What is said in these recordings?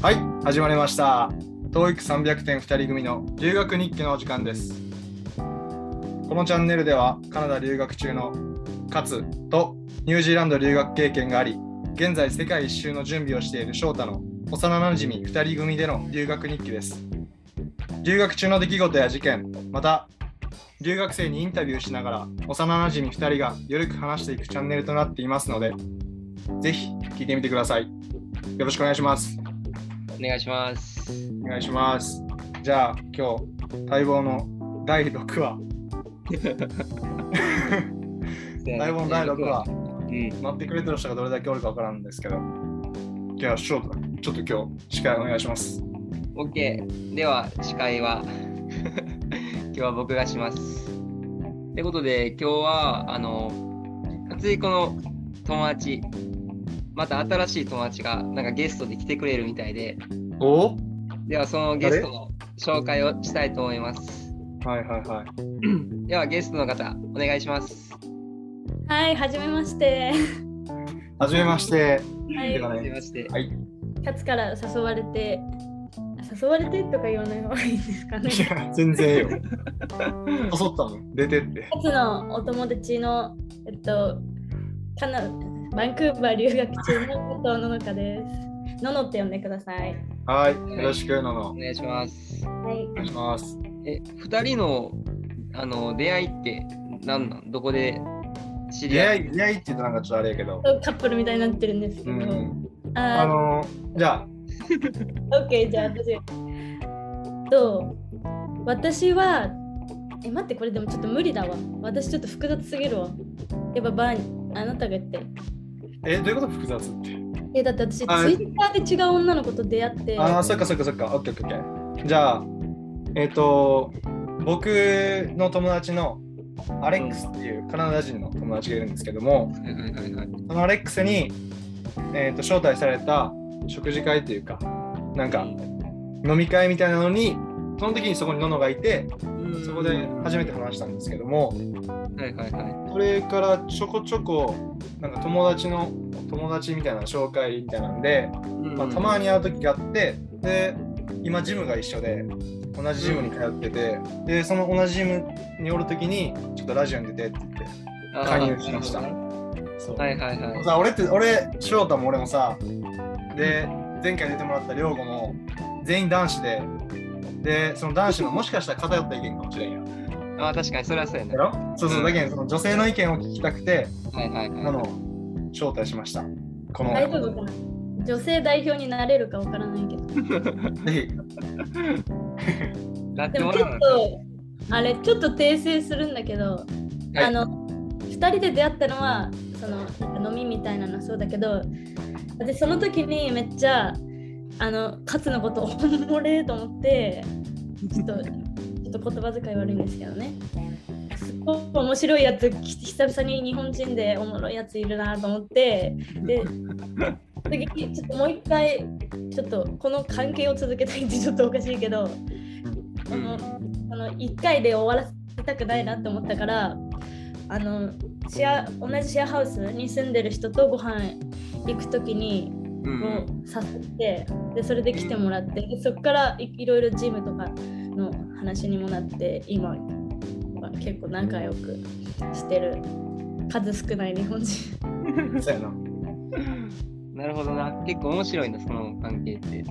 はい、始まりました。TOEIC300 点2人組の留学日記のお時間です。このチャンネルではカナダ留学中の勝とニュージーランド留学経験があり、現在世界一周の準備をしている翔太の幼なじみ2人組での留学日記です。留学中の出来事や事件、また留学生にインタビューしながら幼なじみ2人がゆるく話していくチャンネルとなっていますので、ぜひ聞いてみてください。よろしくお願いします。お願いします。お願いします。じゃあ今日待望の第6話、待望の第6話、うん。待ってくれてる人がどれだけおるかわからんんですけど、じゃあ翔太、ちょっと今日司会お願いします。OK。では、司会は、今日は僕がします。ってことで、今日は、あの、ついこの友達、また新しい友達が、なんかゲストで来てくれるみたいで、お？では、そのゲストの紹介をしたいと思います。はいはいはい。では、ゲストの方、お願いします。はい、はじめまして。はじめまして。はいめまして。はい。いキャツから誘われて、誘われてとか言わない方がいいんですかね。キや、全然ええよ。誘ったもん、出てって。ャツのお友達の、えっと、カナバンクーバー留学中の加藤ののかです。ののって呼んでください。はい、よろしく、ののお。願いします。はいお。願いします。え、二人のあの出会いって何なん？どこで知り合い？出会い、出会いって言うとなんかちょっとあれやけど。カップルみたいになってるんですけど。うん、ああのじゃあ、ー、オッケー、じゃあ私。と、私は、え、待って、これでもちょっと無理だわ。私ちょっと複雑すぎるわ。やっぱバーに、あなたが言って。え、どういうこと？複雑って。え、だって私、ツイあッターで違う女の子と出会って、ああ、そっかそっかそっか。オッケーオッケー。じゃあ、えっ、と、僕の友達のアレックスっていうカナダ人の友達がいるんですけども、はいはいはいはいそのアレックスに、えー、と招待された食事会というか、なんか飲み会みたいなのに、その時にそこにののがいて、そこで初めて話したんですけども、はいはいはい。それからちょこちょこ、なんか友達の友達みたいな紹介みたいなんで、まあ、たまに会う時があってで今ジムが一緒で同じジムに通ってて、でその同じジムにおる時にちょっとラジオに出てって言って加入しました。はいはいはい。さ俺って俺翔太も俺もさで前回出てもらった亮吾も全員男子ででその男子のもしかしたら偏った意見かもしれんやあー確かにそれはそうやね。や。ろ？そうそう、うん。だけどその女性の意見を聞きたくてはいはいはい。なのを招待しました。この。大丈夫。かな女性代表になれるかわからないけど。ぜひ。でもちょっと、あれ、ちょっと訂正するんだけど、はい。あの、2人で出会ったのは、そのなんか飲みみたいなのはそうだけど、私その時にめっちゃ、あの、勝のことおもれと思って、ちょっと、ちょっと言葉遣い悪いんですけどね。すごい面白いやつ、き久々に日本人でおもろいやついるなと思って、で、次ちょっともう一回、ちょっとこの関係を続けたいってちょっとおかしいけど、あのあの1回で終わらせたくないなって思ったからあのシェア同じシェアハウスに住んでる人とご飯行く時にうんもう誘ってでそれで来てもらってでそこからいいろいろジムとかの話にもなって今は結構仲良くしてる数少ない日本人 そうやな なるほどな。結構面白いな、その関係って。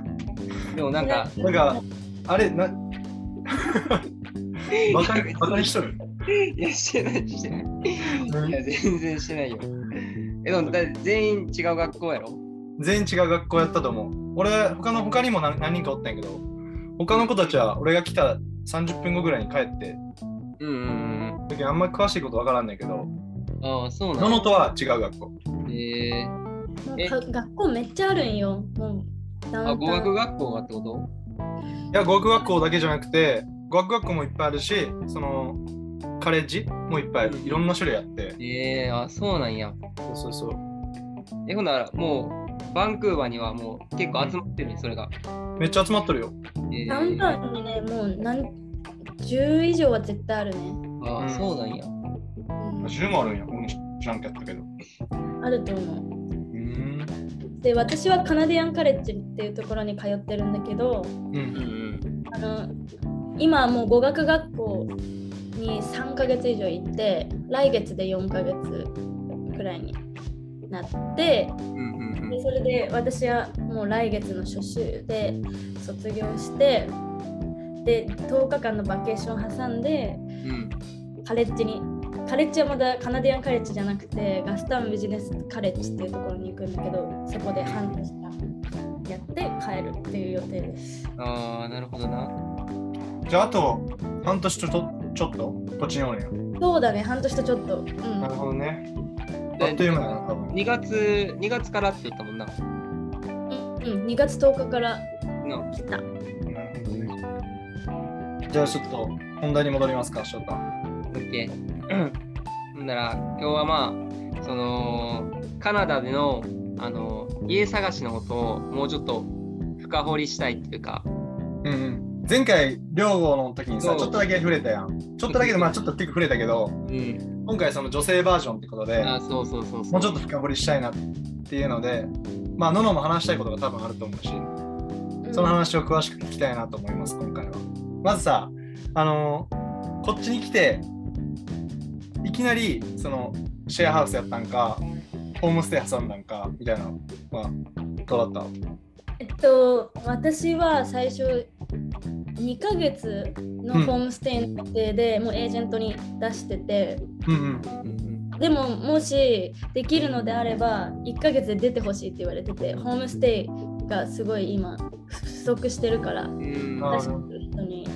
でもなんか、なんか、あれ、な、バカにバカにしとる？いや、してない、してない。いや、全然してないよ。え、でもだ全員違う学校やろ？全員違う学校やったと思う。俺、他の他にも何何人かおったんやけど、他の子たちは俺が来た30分後ぐらいに帰って、うんうんだけどあんまり詳しいことわからんねんけど、うん。ああ、そうなのののとは違う学校。え。えか学校めっちゃあるんよ。もうダあ、ウンタウン。語学学校がってこと？いや、語学学校だけじゃなくて、語学学校もいっぱいあるし、その、カレッジ？もいっぱいいろんな種類あって。えー、あ、そうなんや。そうそうそう。え、ほんなら、もう、バンクーバーにはもう結構集まってるね、それが。めっちゃ集まっとるよ。えダウンタウンにねもう何10以上は絶対あるね、あうんそうなんや。うん10もあるんや。俺も知らんかったけど。あると思ううーん。で私はカナディアンカレッジっていうところに通ってるんだけどう。うんんあの今はもう語学学校に3ヶ月以上行って来月で4ヶ月くらいになってでそれで私はもう来月の初週で卒業してで10日間のバケーション挟んでうん。カレッジにカレッジはまだカナディアンカレッジじゃなくてガスタウンビジネスカレッジっていうところに行くんだけどそこで半年間やって帰るっていう予定です。ああ、なるほどな。じゃあ、あと半年とちょちょっと？こっちにおるんや。そうだね、半年とちょっと。うんなるほどね。であっという間やな、多分。2月、2月からって言ったもんな。うん、2月10日からの来た。なるほどね。じゃあちょっと本題に戻りますか、翔太。オッケー。ほんなら、今日はまあ、その、カナダでの、あの、家探しのことをもうちょっと深掘りしたいっていうか、うんうん。前回、両郷の時にさ、ちょっとだけ触れたやん。ちょっとだけで、まあちょっと結構触れたけど、うん。今回その女性バージョンってことで、あそうそうそうそう。もうちょっと深掘りしたいなっていうので、まあ、ののも話したいことが多分あると思うし、うんその話を詳しく聞きたいなと思います、今回は。まずさ、あのーこっちに来て、いきなり、その、シェアハウスやったんか、ホームステイ挟んだんか、みたいなのは、どうだっえっと、私は最初2ヶ月のホームステイの予定で、もうエージェントに出してて、たうんうん。でももしできるのであれば1ヶ月で出てほしいって言われてて、ホームステイがすごい今不足してるから、うん。人に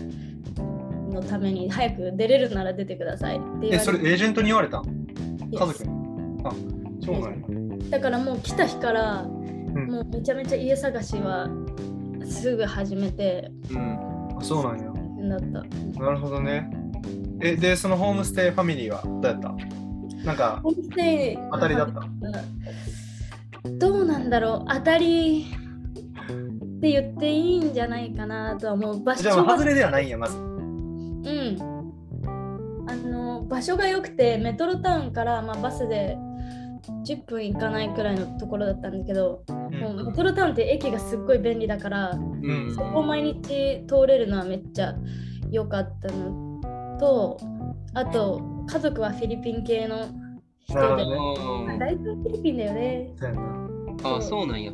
のために早く出れるなら出てくださいって言わえ、れて。それエージェントに言われたん？家族に。あ、そうなんや。だからもう来た日からうんもうめちゃめちゃ家探しはすぐ始めてうん。あそうなんや。だった。なるほどね。え、で、そのホームステイファミリーはどうやった？なんか、ホームステイ当たりだった？どうなんだろう当たりって言っていいんじゃないかなとは思う場じゃあ、所が外れではないんや、まず。うんあの場所が良くてメトロタウンから、まあ、バスで10分行かないくらいのところだったんだけど、うんもうメトロタウンって駅がすっごい便利だから、うんそこを毎日通れるのはめっちゃ良かったのとあと家族はフィリピン系の人でねあ大体フィリピンだよねそうやなーあ、そうなんや。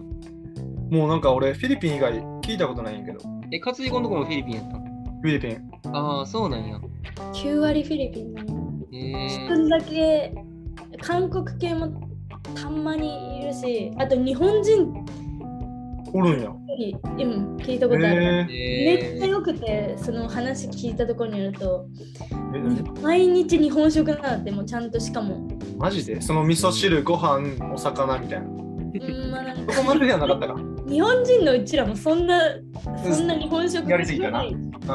もうなんか俺、フィリピン以外聞いたことないんやけど。え、勝つ子のとこもフィリピンやったんフィリピン。ああ、そうなんや。9割フィリピンなのへえ少んだけ韓国系もたまにいるしあと日本人おるんや。うん聞いたことある、へめっちゃえ良くてその話聞いたところによるとえ毎日日本食なんてもうちゃんとしかもマジで？その味噌汁、ご飯、お魚みたいな？うんまあそかこまでではなかったか？日本人のうちらもそんなそんな日本食やりすぎたなうん。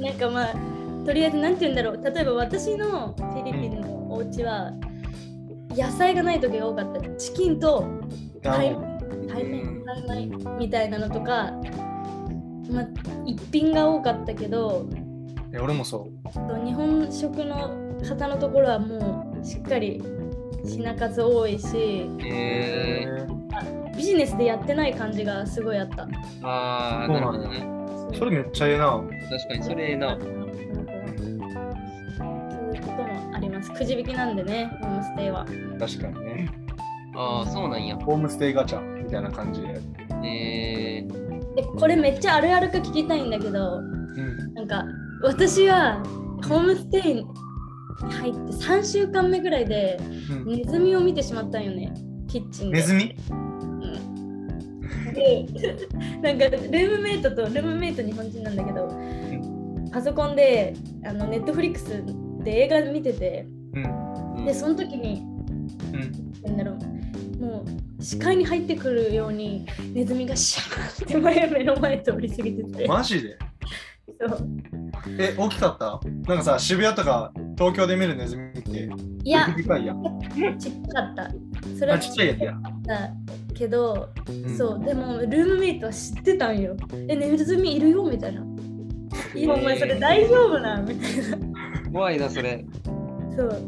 なんかまあとりあえずなんて言うんだろう例えば私のフィリピンのお家は野菜がない時が多かったチキンと対対面対面みたいなのとかまあ一品が多かったけどえ俺もそう。日本食の方のところはもうしっかり品数多いしへえビジネスでやってない感じがすごいあった。ああ、そうななるほどんだね。それめっちゃええな。確かに、それええな。ます。くじ引きなんでね、ホームステイは。確かにね。ああ、そうなんや。ホームステイガチャみたいな感じで。えー、で、これめっちゃあるあるか聞きたいんだけど、うん。なんか私はホームステイに入って3週間目ぐらいでうん、ネズミを見てしまったんよね、キッチンで。ネズミ？うんで、なんかルームメイトと、ルームメイト日本人なんだけど、パソコンであのネットフリックスで映画見てて、うん。うんで、その時に、うん。なんだろう、もう視界に入ってくるようにネズミがシャーって前目の前通り過ぎてて。マジで？そうえ、大きかった？なんかさ、渋谷とか東京で見るネズミって、いや。ちっちゃかった。それあ、はちっちゃいやつや。たけど、うんそう、でもルームメイトは知ってたんよ。え、ネズミいるよ？みたいな。いや、お前それ大丈夫な？んみたいな。怖いな、それ。そう。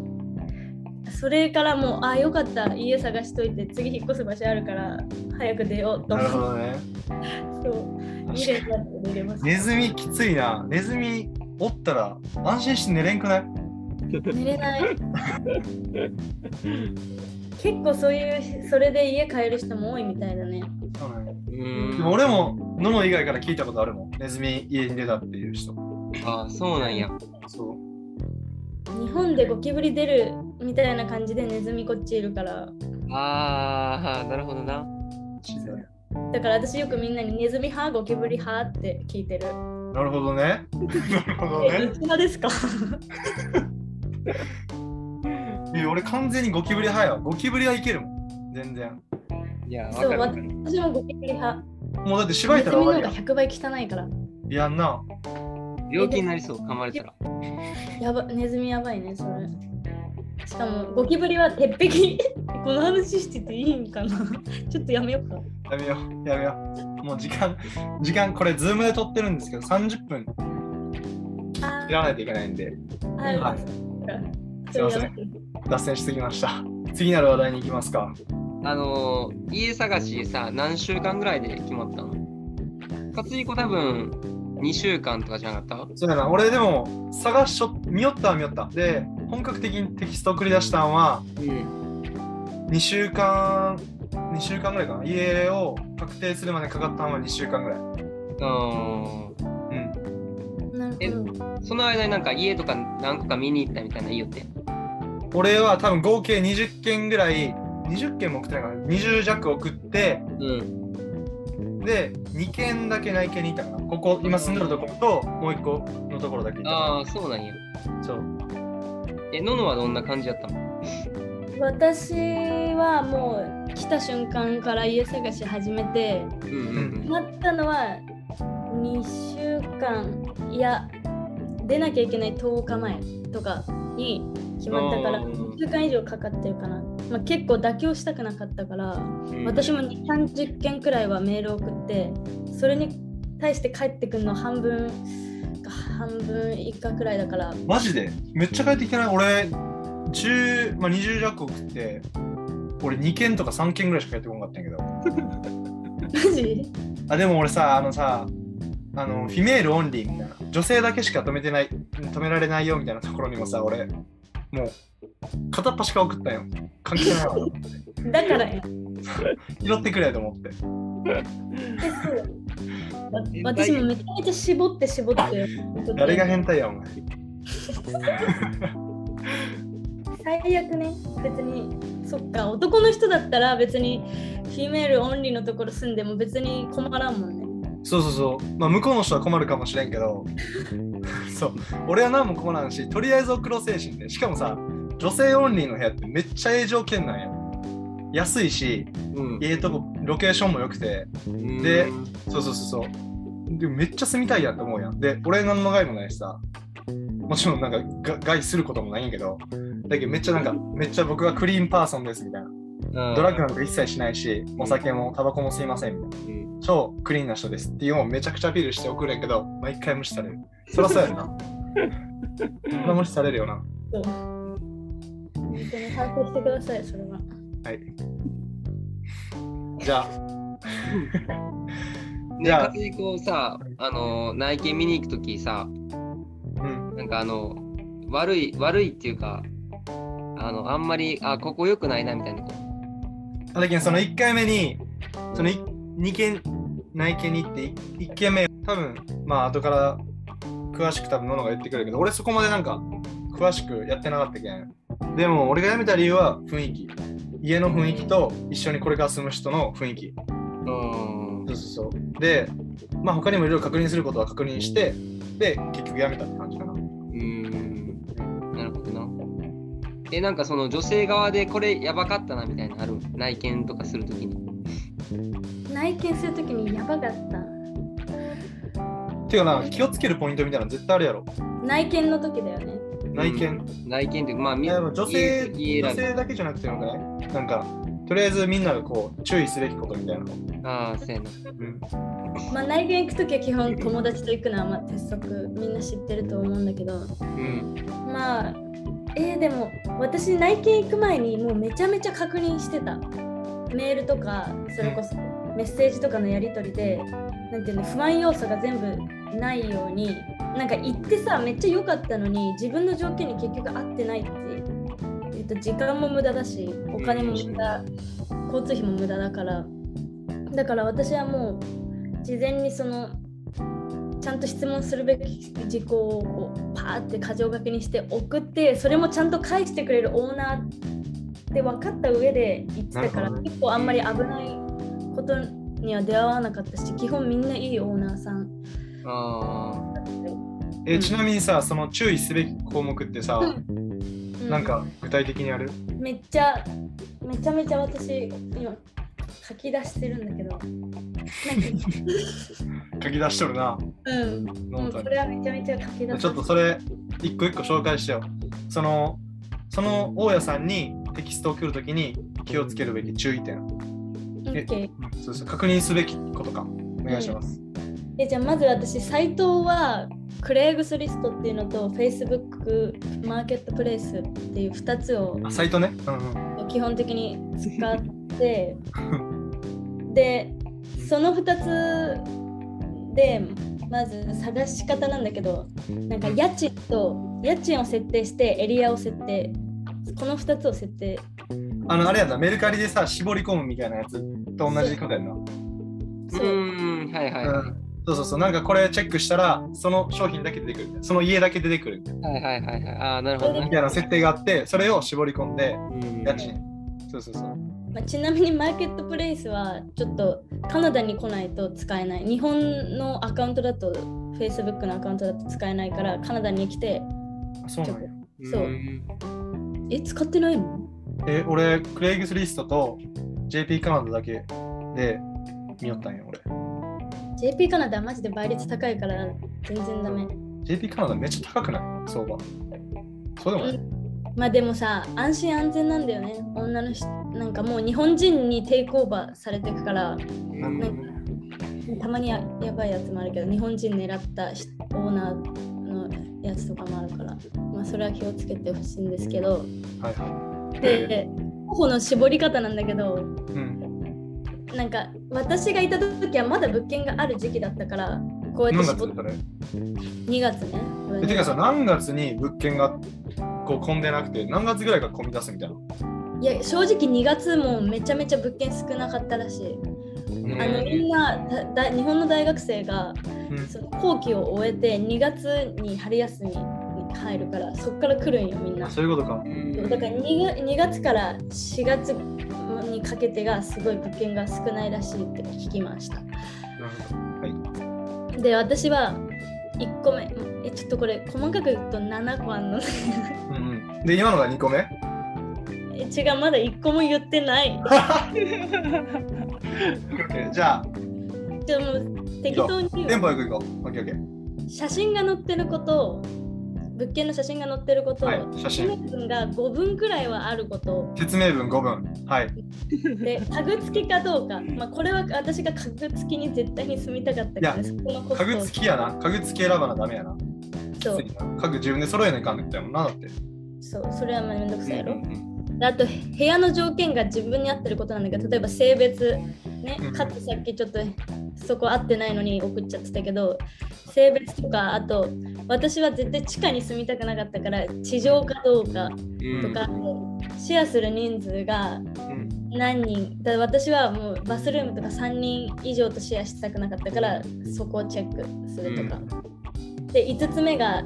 それからもうあよかった家探しといて次引っ越す場所あるから早く出ようとなるほどね。て そう2連だって出れますネズミきついな。ネズミおったら安心して寝れんくない？寝れない結構そういうそれで家帰る人も多いみたいだねそうなんやう俺もノノ以外から聞いたことあるもん。ネズミ家に出たっていう人。あそうなんや。そう。日本でゴキブリ出るみたいな感じでネズミこっちいるからああ、なるほどな。だから私よくみんなにネズミ派？ゴキブリ派？って聞いてるなるほどね。なるほどねえどっ。ち派ですか？いや俺完全にゴキブリ派やわ。ゴキブリはいけるもん。全然。いや、わそう。私もゴキブリ派もうだって縛いたネズミの方がら終わりや100倍汚いからん。やんな。病気になりそう、噛まれたら。やばネズミやばいねそれ。しかもゴキブリは鉄壁。この話してていいんかな。ちょっとやめようか。やめよう。やめよう。もう時間、時間、これ、ズームで撮ってるんですけど、30分あ切らないといけないんで、あはい。ーすいません。脱線しすぎました。次なる話題に行きますか。あのー、家探しさ、何週間ぐらいで決まったの？勝彦多分2週間とかじゃなかった？そうやな、俺でも、探しょ、見よったは見よった。で、本格的にテキスト送り出したんは、うん。2週間、2週間ぐらいかな。家を確定するまでかかったのは2週間ぐらい。あうん。なるほどーその間になんか家とか何個か見に行ったみたいな言いよって？俺は多分合計20件ぐらい、20件も送ってないかな。20弱送って、うん。で、2件だけ内見に行ったかな。ここ、今住んでるところと、もう1個のところだけああ、そうなんや。な。そう。え、ののはどんな感じやったの？私はもう来た瞬間から家探し始めてうんうん決まったのは2週間いや出なきゃいけない10日前とかに決まったからあー1週間以上かかってるかな、まあ、結構妥協したくなかったからうん。私も2 30件くらいはメールを送ってそれに対して返ってくるの半分か半分以下くらいだからマジで？めっちゃ帰ってきてない？俺、10、まあ、20弱送って、俺2件とか3件ぐらいしか帰ってこなかったんやけど。マジ？あ、でも俺さ、あのさ、あの、 female only みたいな。女性だけしか泊めてない、泊められないよみたいなところにもさ、俺、もう、片っ端から送ったんよ。関係ないわ。だからや 拾ってくれと思って。わ私もめちゃめちゃ絞って絞って送って誰が変態や、お前。最悪ね別にそっか男の人だったら別に female only のところ住んでも別に困らんもんねそうそうそう。まあ、向こうの人は困るかもしれんけど、そう。俺は何も困らんし、とりあえず送ろう精神で。しかもさ、女性オンリーの部屋ってめっちゃええ条件なんや。安いし、うん。ええとこ、ロケーションも良くて、うんでそうそうそうそう。でもめっちゃ住みたいやんって思うやん。で、俺何の害もないしさ、もちろんなんかが害することもないんやけど、だけどめっちゃなんか、めっちゃ僕はクリーンパーソンですみたいな。ドラッグなんか一切しないし、お酒もタバコも吸いませんみたいな。うん超クリーンな人ですっていうのをめちゃくちゃアピールして送るんやけど、毎回無視される。そりゃそうやろな。そ無視されるよな。そう本当に反省してくださいそれははい。じゃあ、で、じゃあ勝彦さ、あの、内見見に行くときさ、うん。なんかあの、悪い、悪いっていうか、あの、あんまり、あ、ここ良くないなみたいな。あだけどその1回目に、その2件内見に行って、1件目、多分まあ後から詳しく多分ののが言ってくるけど、俺そこまでなんか詳しくやってなかったけん。でも俺が辞めた理由は雰囲気。家の雰囲気と一緒にこれから住む人の雰囲気。うん。そうそうそう。で、まあ他にもいろいろ確認することは確認して、で、結局辞めたって感じかな。うん。なるほどな。え、なんかその女性側でこれやばかったなみたいなのある？内見とかするときに。内見するときにやばかったていうかな、気をつけるポイントみたいなの絶対あるやろ。内見の時だよね内見。うん内見っていうか、まあ、み女性女性だけじゃなくてよくないなんか、とりあえずみんながこう注意すべきことみたいなの。びああ、そうやな。うん。まあ内見行く時は基本友達と行くのはまあ鉄則みんな知ってると思うんだけどうん。まあえー、でも私内見行く前にもうめちゃめちゃ確認してたメールとかそれこそメッセージとかのやり取りでなんていうの不安要素が全部ないようになんか行ってさめっちゃ良かったのに自分の条件に結局合ってないって言うと時間も無駄だしお金も無駄交通費も無駄だから。だから私はもう事前にそのちゃんと質問するべき事項をこうパーって箇条書きにして送ってそれもちゃんと返してくれるオーナーで分かった上で言ってたから、結構あんまり危ないことには出会わなかったし基本みんないいオーナーさん。あえうん。ちなみにさ、その注意すべき項目ってさ、うなんか具体的にある？めっちゃめちゃめちゃ私今書き出してるんだけど。書き出しとるな。うん。もうこれはめちゃめちゃ書き出ちょっとそれ一個一個紹介してよ。そのその大家さんにテキストを送るときに気をつけるべき注意点。そうそう確認すべきことか。お願いします。えじゃあまず私サイトはクレイグスリストっていうのと Facebook マーケットプレイスっていう2つをあサイトね。うんうん。基本的に使って でその2つでまず探し方なんだけどなんか家賃と家賃を設定してエリアを設定この2つを設定あの、あれやんな、メルカリでさ、絞り込むみたいなやつと同じことやんな。あ。うそうーん、はいはいはい。うんそうそうそう、なんかこれチェックしたら、その商品だけ出てくる。その家だけ出てくる。はいはいはいはい。ああ、なるほどね。みたいな設定があって、それを絞り込んで、うん家賃。そうそうそう。まあ、ちなみにマーケットプレイスはちょっとカナダに来ないと使えない日本のアカウントだと Facebook のアカウントだと使えないからカナダに来てあそうなんや。そううんえ使ってないのえ、俺、クレイグスリストと JP カナダだけで見よったんや、俺。JP カナダはマジで倍率高いから全然ダメ JP カナダめっちゃ高くない？相場。そうでもない。まあでもさ安心安全なんだよね女の人なんかもう日本人にテイクオーバーされていくからうんたまにややばいやつもあるけど日本人狙ったしオーナーのやつとかもあるからまあそれは気をつけてほしいんですけどはいはい。で候補の絞り方なんだけどうん。なんか私がいた時はまだ物件がある時期だったからこうや何って絞っ月それ2月ね。えてかさ、何月に物件がこう混んでなくて、何月ぐらいから混み出すみたいな？いや正直2月もめちゃめちゃ物件少なかったらしい。うん。あのみんなだだ日本の大学生がうん。その後期を終えて2月に春休みに入るからそっから来るんよみんな。あそういうことか。うん。だから 2, が2月から4月にかけてがすごい物件が少ないらしいって聞きました。なるほど。はい。で私は1個目。えちょっとこれ細かく言うと7個あんの。うんうん、で、今のが2個目？え違うまだ1個も言ってない。じゃあ、でも適当に言うテンポよくいこう。オッケーオッケー。写真が載ってること物件の写真が載ってること、はい写真説明文が5分くらいはあること説明文5分。はい。でタグ付きかどうか、まあ、これは私がタグ付きに絶対に住みたかったから、いやそこのコスト家具付きやな。家具付き選ばなダメやな。そう家具自分で揃えないかんねってもんなだって。そうそれはまあめんどくさいやろ、うんうんであと部屋の条件が自分に合ってることなんだけど例えば性別ねうん。かつさっきちょっとそこ合ってないのに送っちゃってたけど性別とかあと私は絶対地下に住みたくなかったから地上かどうかうん。とか、シェアする人数がうん。何人だ私はもうバスルームとか3人以上とシェアしたくなかったからそこをチェックするとか、で5つ目が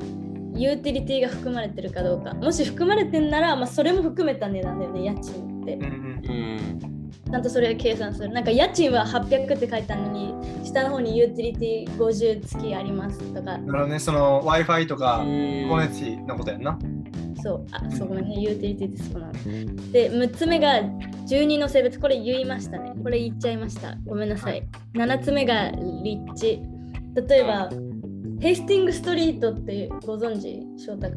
ユーティリティが含まれてるかどうか。もし含まれてんなら、まあ、それも含めた値段だよね家賃って。うんうんうん。ちゃんとそれを計算する。なんか家賃は800って書いてあるのに下の方にユーティリティ50付きありますとか。なるほどね、その Wi-Fi とかうん。光熱費のことやんな。そう。あそうごめんね。ユーティリティってそうなので6つ目が住人の性別。これ言いましたね。これ言っちゃいました。ごめんなさい。7つ目が立地。例えばヘイスティングストリートってご存知？翔太く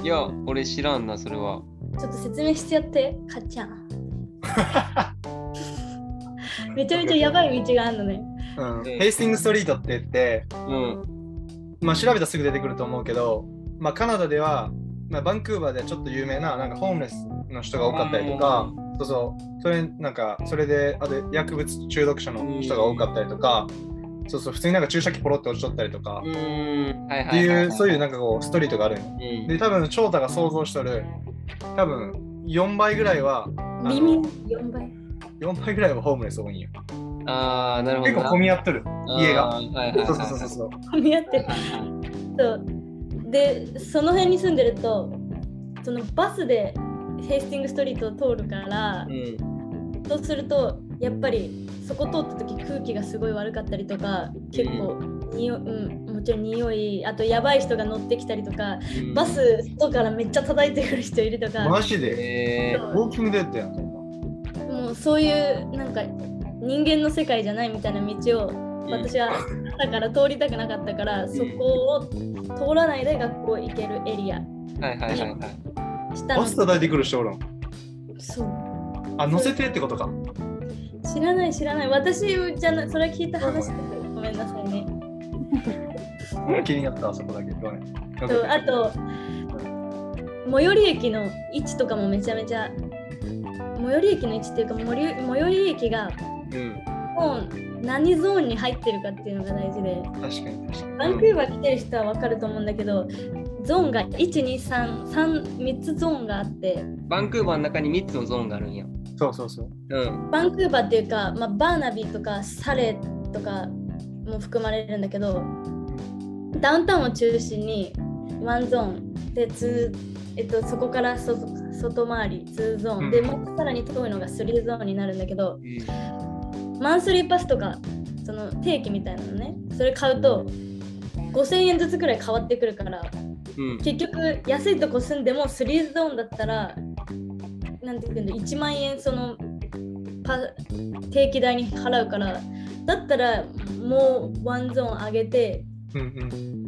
んいや、俺知らんな、それは。ちょっと説明してやって。かっちゃんめちゃめちゃやばい道があるのね。うん、ヘイスティングストリートって言って、うん。まあ、調べたらすぐ出てくると思うけど、まあ、カナダではまあ、バンクーバーでちょっと有名ななんかホームレスの人が多かったりとか、そうそう、それなんか、それで、あと薬物中毒者の人が多かったりとか、そうそう、普通になんか注射器ポロって落ちとったりとか、うーん。はいってはいはいはい。いう、そういうなんかこう、ストリートがあるんようんで、多分、翔太が想像しとる、多分、4倍ぐらいは、耳4倍。4倍ぐらいはホームレス多いんよ。ああ、なるほどな。結構混み合っとる、家が。はいはいそうそうそうそう。混み合ってる。そうでその辺に住んでるとそのバスでヘイスティングストリートを通るからう、ん。そうするとやっぱりそこ通った時空気がすごい悪かったりとか結構にお、うん、もちろん匂いあとやばい人が乗ってきたりとかうん。バス外からめっちゃ叩いてくる人いるとか。マジで、えウォーキングデッドやん、もうそういうなんか人間の世界じゃないみたいな道をー、私はだから通りたくなかったからそこを通らないで学校行けるエリア。うんはいはいはい。はい。バス叩いてくる人おるん。そう。あ、乗せてってことか。知らない知らない私じゃなそれ聞いた話ですごめんなさいね気になった、そこだけ。ごめん。とあと最寄り駅の位置とかもめちゃめちゃ最寄り駅の位置っていうか最寄り最寄り駅がうん。もう何ゾーンに入ってるかっていうのが大事で確かに確かに。バンクーバー来てる人は分かると思うんだけどゾーンが1233つゾーンがあってバンクーバーの中に3つのゾーンがあるんや。そうそうそう。うん。バンクーバーっていうか、まあ、バーナビーとかサレーとかも含まれるんだけどダウンタウンを中心に one zone で two、えっと、そこから外外回り2ゾーン、うんでもうさらに遠いのが3ゾーンになるんだけど monthly pass とかその定期みたいなのねそれ買うと5000円ずつくらい変わってくるからうん。結局安いとこ住んでも3ゾーンだったらなんていうの1万円そのパ定期代に払うからだったらもうワンゾーン上げてうんうん。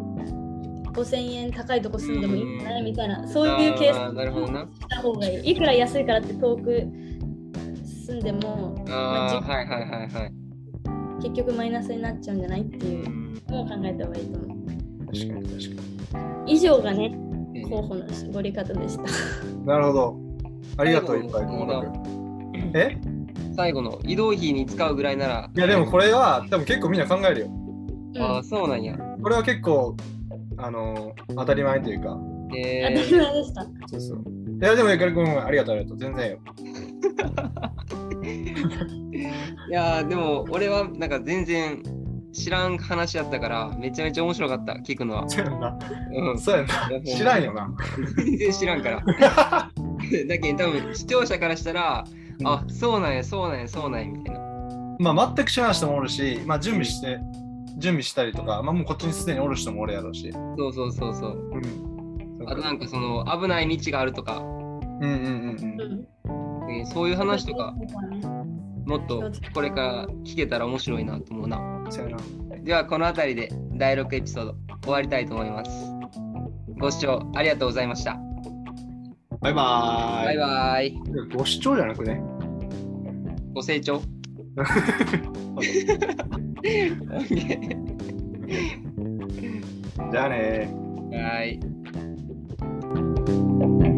5000円高いとこ住んでもいいんじゃない？みたいなそういうケース。した方がいいいくら安いからって遠く住んでも、まあはいはいはいはい。結局マイナスになっちゃうんじゃない？っていうのを考えた方がいいと思う確かに確か以上がねうん候補の絞り方でしたに。なるほど。ありがとう、いっぱい。え？最後の移動費に使うぐらいなら。いや、でもこれは多分結構みんな考えるよ。うんああ、そうなんや。これは結構、あのー当たり前というか、え当たり前でしたそうそう。いや、でも、ごめんごめん、ありがとう、ありがとう。全然よ。いやーでも俺はなんか全然知らん話やったからめちゃめちゃ面白かった聞くのは。そうやんな。うん、そうやんな。知らんよな。全然知らんから。だけど多分視聴者からしたら、あそうなんやそうなんやそうなんやみたいな。まあ、全く知らん人もおるし、まあ、準備して、準備したりとか、まあ、もうこっちにすでにおる人もおるやろうし。そうそうそうそう。うん。あとなんかその危ない道があるとか、うんうんうんうん。えーそういう話とかねもっとこれから聞けたら面白いなと思うな。そうやな。ではこの辺りで第6エピソード終わりたいと思います。ご視聴ありがとうございました。バイバーイ。バイバイ。ご視聴じゃなくね。ご清聴。じゃあねはい。